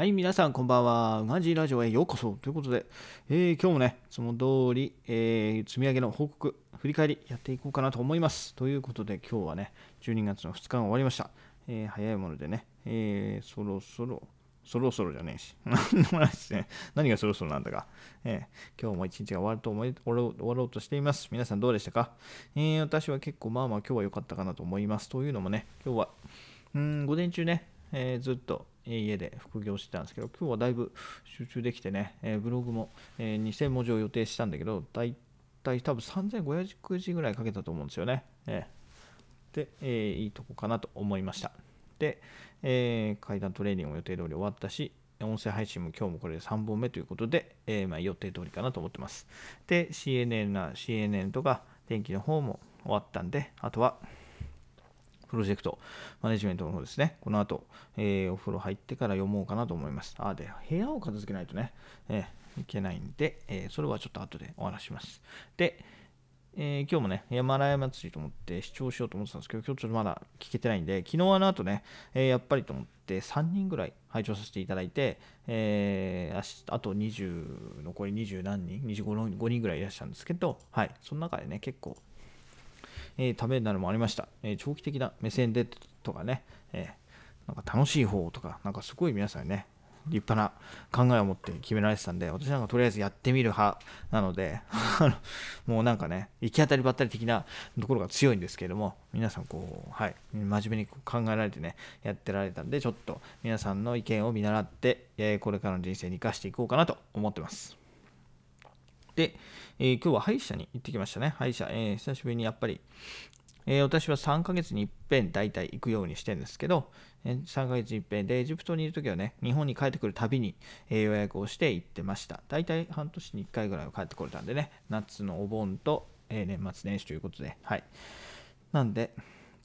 はい、皆さんこんばんは。うまじラジオへようこそ。ということで、えー、今日もね、いつも通り、えー、積み上げの報告、振り返りやっていこうかなと思います。ということで、今日はね、12月の2日が終わりました。えー、早いものでね、えそろそろ、そろそろじゃねえし。何でもないですね。何がそろそろなんだか。え今日も一日が終わると思い終わろうとしています。皆さんどうでしたか、え私は結構まあまあ今日は良かったかなと思います。というのもね、今日は、うん、午前中ね、えずっと家で副業してたんですけど、今日はだいぶ集中できてね、えー、ブログも、えー、2000文字を予定したんだけど、だいたい多分3500字ぐらいかけたと思うんですよね。えー、で、えー、いいとこかなと思いました。で、えー、階段トレーニングも予定通り終わったし、音声配信も今日もこれで3本目ということで、えー、まあ、予定通りかなと思ってます。で、CNN CNN とか天気の方も終わったんで、あとは、プロジェクトマネジメントの方ですね。この後、えー、お風呂入ってから読もうかなと思います。あ、で、部屋を片付けないとね、えー、いけないんで、えー、それはちょっと後でお話します。で、えー、今日もね、山良祭りと思って視聴しようと思ってたんですけど、今日ちょっとまだ聞けてないんで、昨日あの後ね、えー、やっぱりと思って3人ぐらい拝聴させていただいて、えー、あと20、残り20何人、25人ぐらいいらっしゃるんですけど、はい、その中でね、結構えー、ためになるもありました。えー、長期的な目線でとかね、えー、なんか楽しい方とか、なんかすごい皆さんね、立派な考えを持って決められてたんで、私なんかとりあえずやってみる派なので、もうなんかね、行き当たりばったり的なところが強いんですけれども、皆さんこう、はい、真面目に考えられてね、やってられたんで、ちょっと皆さんの意見を見習って、えこれからの人生に生かしていこうかなと思ってます。で、えー、今日は歯医者に行ってきましたね。歯医者、えー、久しぶりにやっぱり、えー、私は3ヶ月に一遍大体行くようにしてるんですけど、えー、3ヶ月に一遍で、エジプトにいるときはね、日本に帰ってくるたびに、え、予約をして行ってました。大体半年に1回ぐらいは帰ってこれたんでね、夏のお盆と、え年末年始ということで、はい。なんで、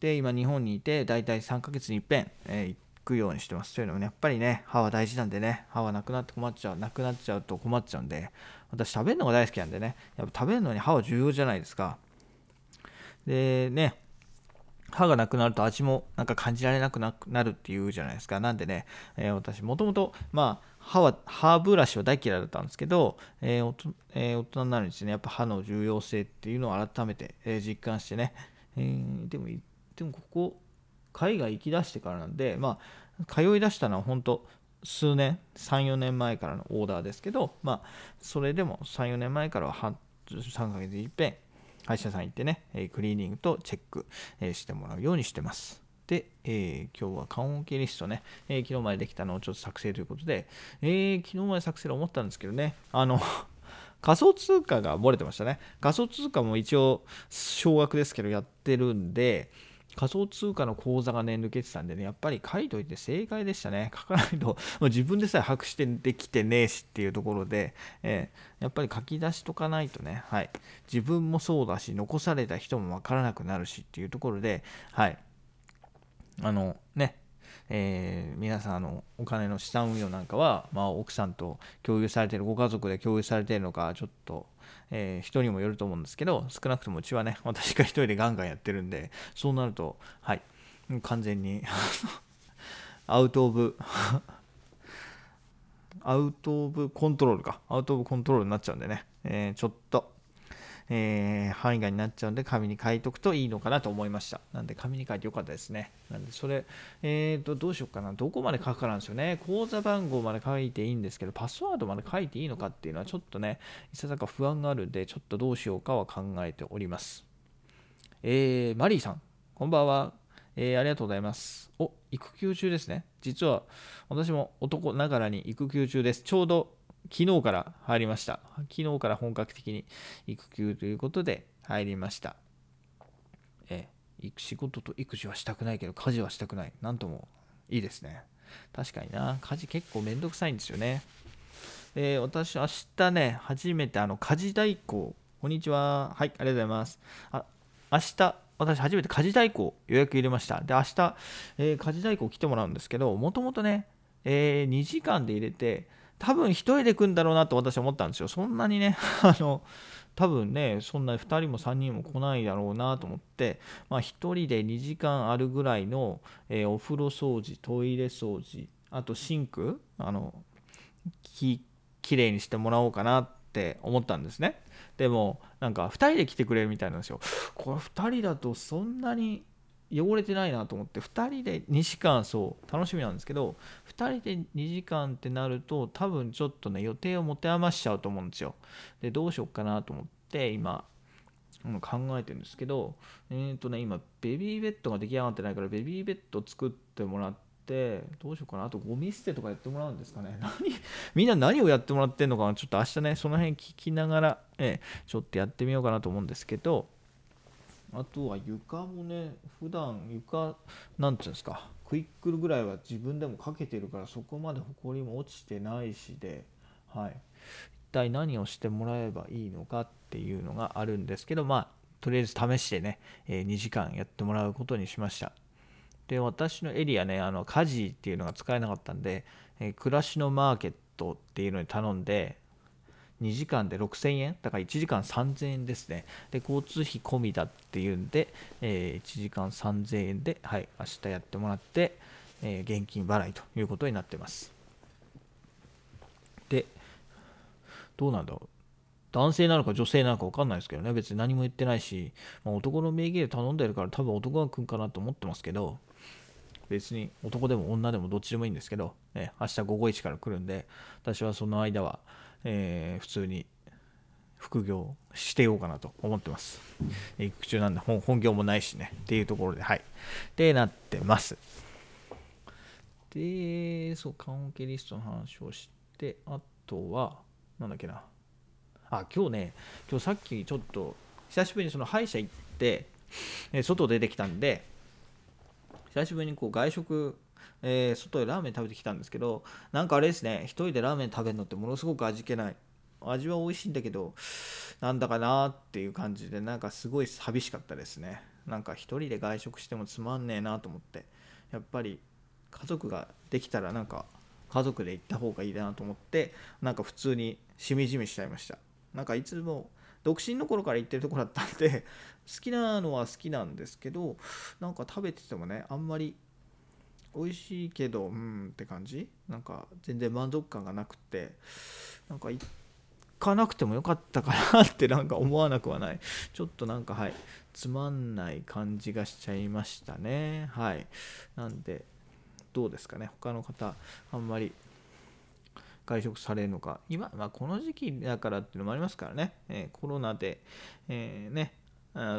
で、今日本にいて、大体3ヶ月に一遍、え行っくようにしてます。というのもね、やっぱりね、歯は大事なんでね、歯はなくなって困っちゃう、なくなっちゃうと困っちゃうんで、私食べるのが大好きなんでね、やっぱ食べるのに歯は重要じゃないですか。でね、歯がなくなると味もなんか感じられなくなるっていうじゃないですか。なんでね、えー、私もともと、まあ、歯は、歯ブラシは大嫌いだったんですけど、えーえー、大人になるにですね、やっぱ歯の重要性っていうのを改めて、え実感してね、えー、でも、でもここ、海外行きだしてからなんで、まあ、通いだしたのは本当、数年、3、4年前からのオーダーですけど、まあ、それでも3、4年前からは3ヶ月いっぺん、歯医者さん行ってね、クリーニングとチェックしてもらうようにしてます。で、えー、今日は缶オケリストね、えー、昨日までできたのをちょっと作成ということで、えー、昨日まで作成で思ったんですけどね、あの 仮想通貨が漏れてましたね。仮想通貨も一応、少額ですけどやってるんで、仮想通貨の口座がね、抜けてたんでね、やっぱり書いといて正解でしたね。書かないと、自分でさえ把握してできてねえしっていうところで、えー、やっぱり書き出しとかないとね、はい。自分もそうだし、残された人もわからなくなるしっていうところで、はい。あの、ね、えー、皆さんあのお金の資産運用なんかは、まあ、奥さんと共有されているご家族で共有されているのかちょっと、えー、人にもよると思うんですけど少なくともうちはね私が一人でガンガンやってるんでそうなるとはい完全に アウト・オブアウト・オブ・コントロールか。アウト・オブ・コントロールになっちゃうんでね、えー、ちょっと。えー、範囲外になっちゃうんで紙に書いとくといいのかなと思いました。なんで紙に書いてよかったですね。なんでそれ、えーと、どうしようかな。どこまで書くかなんですよね。口座番号まで書いていいんですけど、パスワードまで書いていいのかっていうのはちょっとね、いささか不安があるんで、ちょっとどうしようかは考えております。えー、マリーさん、こんばんは。えー、ありがとうございます。お、育休中ですね。実は私も男ながらに育休中です。ちょうど昨日から入りました。昨日から本格的に育休ということで入りました。え仕事と育児はしたくないけど、家事はしたくない。なんともいいですね。確かにな。家事結構めんどくさいんですよね。え、私、明日ね、初めてあの家事代行、こんにちは。はい、ありがとうございます。あ明日、私初めて家事代行予約入れました。で、明日、えー、家事代行来てもらうんですけど、もともとね、えー、2時間で入れて、多分1人で来るんだろうなと私は思ったんですよ。そんなにね、あの、多分ね、そんな2人も3人も来ないだろうなと思って、まあ、1人で2時間あるぐらいの、えー、お風呂掃除、トイレ掃除、あとシンクあのききれいにしてもらおうかなって思ったんですねでもなんか2人で来てくれるみたいなんですよこれ2人だとそんなに汚れてないなと思って2人で2時間そう楽しみなんですけど2人で2時間ってなると多分ちょっとね予定を持て余しちゃうと思うんですよ。でどうしようかなと思って今考えてるんですけどえっ、とね今ベビーベッドが出来上がってないからベビーベッド作ってもらってどうしようかなあとゴミ捨てとかやってもらうんですかね。何みんな何をやってもらってんのかなちょっと明日ねその辺聞きながら、え、ちょっとやってみようかなと思うんですけどあとは床もね普段床なんていうんですかクイックルぐらいは自分でもかけてるからそこまでほこりも落ちてないしではい。一体何をしてもらえばいいのかっていうのがあるんですけどまあとりあえず試してね、え2時間やってもらうことにしました。で私のエリアねあの家事っていうのが使えなかったんで、え暮らしのマーケットっていうのに頼んで2時間で6000円？だから1時間3000円ですね。で交通費込みだっていうんで、えー、1時間3000円ではい明日やってもらって、えー、現金払いということになってます。でどうなんだろう？男性なのか女性なのか分かんないですけどね。別に何も言ってないし、まあ、男の名義で頼んでるから多分男が来るかなと思ってますけど別に男でも女でもどっちでもいいんですけど、ね、明日午後1から来るんで私はその間はえー、普通に副業してようかなと思ってます。育中なんで本本業もないしねっていうところで、はい。で、なってます。で、そう、カンケリストの話をして、あとは、なんだっけな。あ、今日ね、今日さっきちょっと、久しぶりにその歯医者行って、外出てきたんで、久しぶりにこう外食えー、外でラーメン食べてきたんですけどなんかあれですね一人でラーメン食べるのってものすごく味気ない。味は美味しいんだけどなんだかなっていう感じでなんかすごい寂しかったですね。なんか一人で外食してもつまんねえなと思って。やっぱり家族ができたらなんか家族で行った方がいいなと思ってなんか普通にしみじみしちゃいました。なんかいつも独身の頃から行ってるとこだったんで 好きなのは好きなんですけどなんか食べててもねあんまり美味しいけどうんって感じ？なんか全然満足感がなくてなんか行かなくてもよかったかなってなんか思わなくはない。ちょっとなんかはいつまんない感じがしちゃいましたね。はい。なんでどうですかね？他の方あんまり外食されるのか。今、まあ、この時期だからっていうのもありますからね、えー、コロナで、えー、ね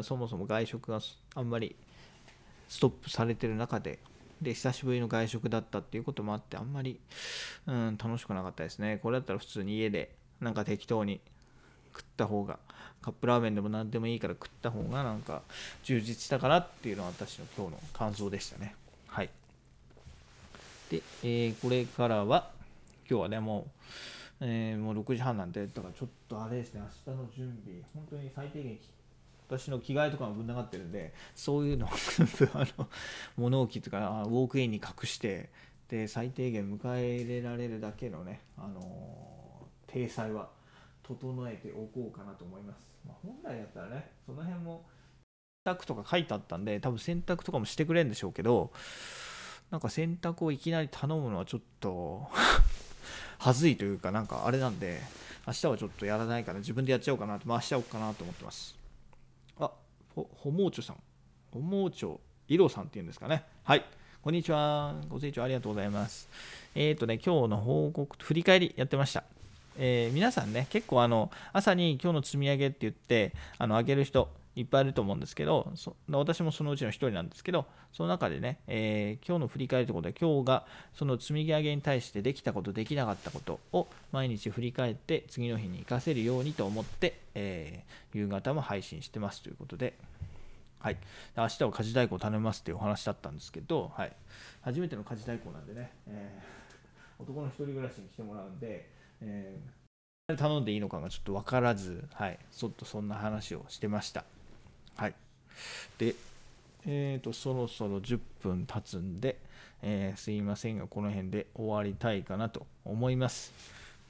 そもそも外食があんまりストップされてる中でで久しぶりの外食だったっていうこともあってあんまり、うん、楽しくなかったですね。これだったら普通に家でなんか適当に食った方がカップラーメンでも何でもいいから食った方がなんか充実したかなっていうのは私の今日の感想でしたね。はい。で、えー、これからは今日はねもうえー、もう6時半なんで、だからちょっとあれですね、明日の準備、本当に最低限私の着替えとかもぶん流ってるんでそういうのを 全部あの物置とかウォークインに隠してで最低限迎え入れられるだけのね、あの体裁は整えておこうかなと思います、まあ、本来だったらねその辺も洗濯とか書いてあったんで多分洗濯とかもしてくれるんでしょうけどなんか洗濯をいきなり頼むのはちょっとはずいというかなんかあれなんで明日はちょっとやらないから自分でやっちゃおうかなと回しちゃおうかなと思ってますほ、ほもうちょさん。ほもうちょ、いろさんっていうんですかね。はい。こんにちは。ご清聴ありがとうございます。えっ、ー、とね、今日の報告、振り返りやってました。えー、皆さんね、結構あの、朝に今日の積み上げって言って、あの、あげる人、いっぱいいると思うんですけど、私もそのうちの一人なんですけど、その中でね、えー、今日の振り返りということで、今日がその積み上げに対してできたこと、できなかったことを毎日振り返って、次の日に活かせるようにと思って、えー、夕方も配信してますということで、はい、明日は家事代行頼みますっていうお話だったんですけど、はい、初めての家事代行なんでね、えー、男の一人暮らしに来てもらうんで、えー、頼んでいいのかがちょっと分からず、はい、ちょっとそんな話をしてました。はい。で、えーと、そろそろ10分経つんで、えー、すいませんが、この辺で終わりたいかなと思います。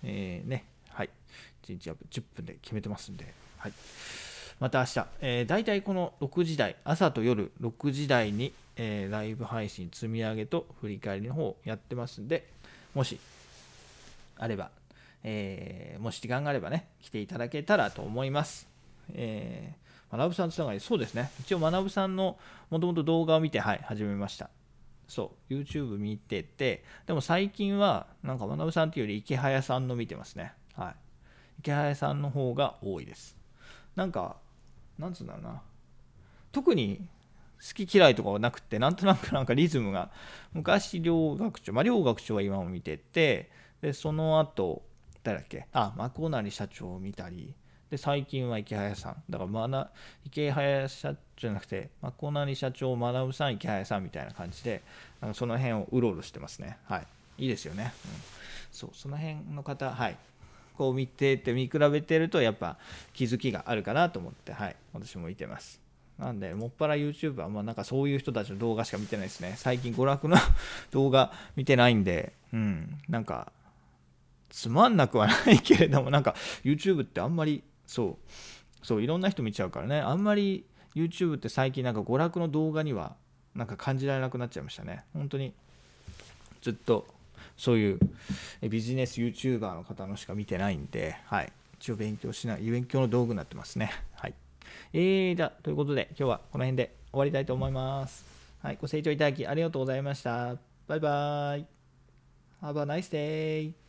えー、ね、はい。1日10分で決めてますんで、はい。また明日、えー、大体この6時台、朝と夜6時台に、えー、ライブ配信積み上げと振り返りの方をやってますんで、もしあれば、えー、もし時間があればね、来ていただけたらと思います。えー、学さんつながり、そうですね。一応、学さんのもともと動画を見て、はい、始めました。そう、YouTube 見てて、でも最近は、なんか学さんっていうより池早さんの見てますね。はい。池早さんの方が多いです。なんか、なんつうんだろうな。特に好き嫌いとかはなくて、なんとなく なんかリズムが、昔、両学長、まあ、両学長は今も見てて、で、その後、誰だっけ、あ、マコナリ社長を見たり、で、最近は池早さん。だから、まだ、池早社長じゃなくて、マコナリ社長、学さん、池早さんみたいな感じで、なんかその辺をうろうろしてますね。はい。いいですよね。うん、そう、その辺の方、はい。こう見てて、見比べてると、やっぱ気づきがあるかなと思って、はい。私も見てます。なんで、もっぱら YouTube は、まあなんかそういう人たちの動画しか見てないですね。最近娯楽の 動画見てないんで、うん、なんか、つまんなくはないけれども、なんか YouTube ってあんまり、そう、そう、いろんな人見ちゃうからね、あんまり YouTube って最近なんか娯楽の動画には、なんか感じられなくなっちゃいましたね。本当に、ずっと、そういうビジネス YouTuber の方のしか見てないんで、はい。一応勉強しない、勉強の道具になってますね。はい。えー、じゃということで、今日はこの辺で終わりたいと思います。はい、ご清聴いただきありがとうございました。バイバーイ。Have a nice day.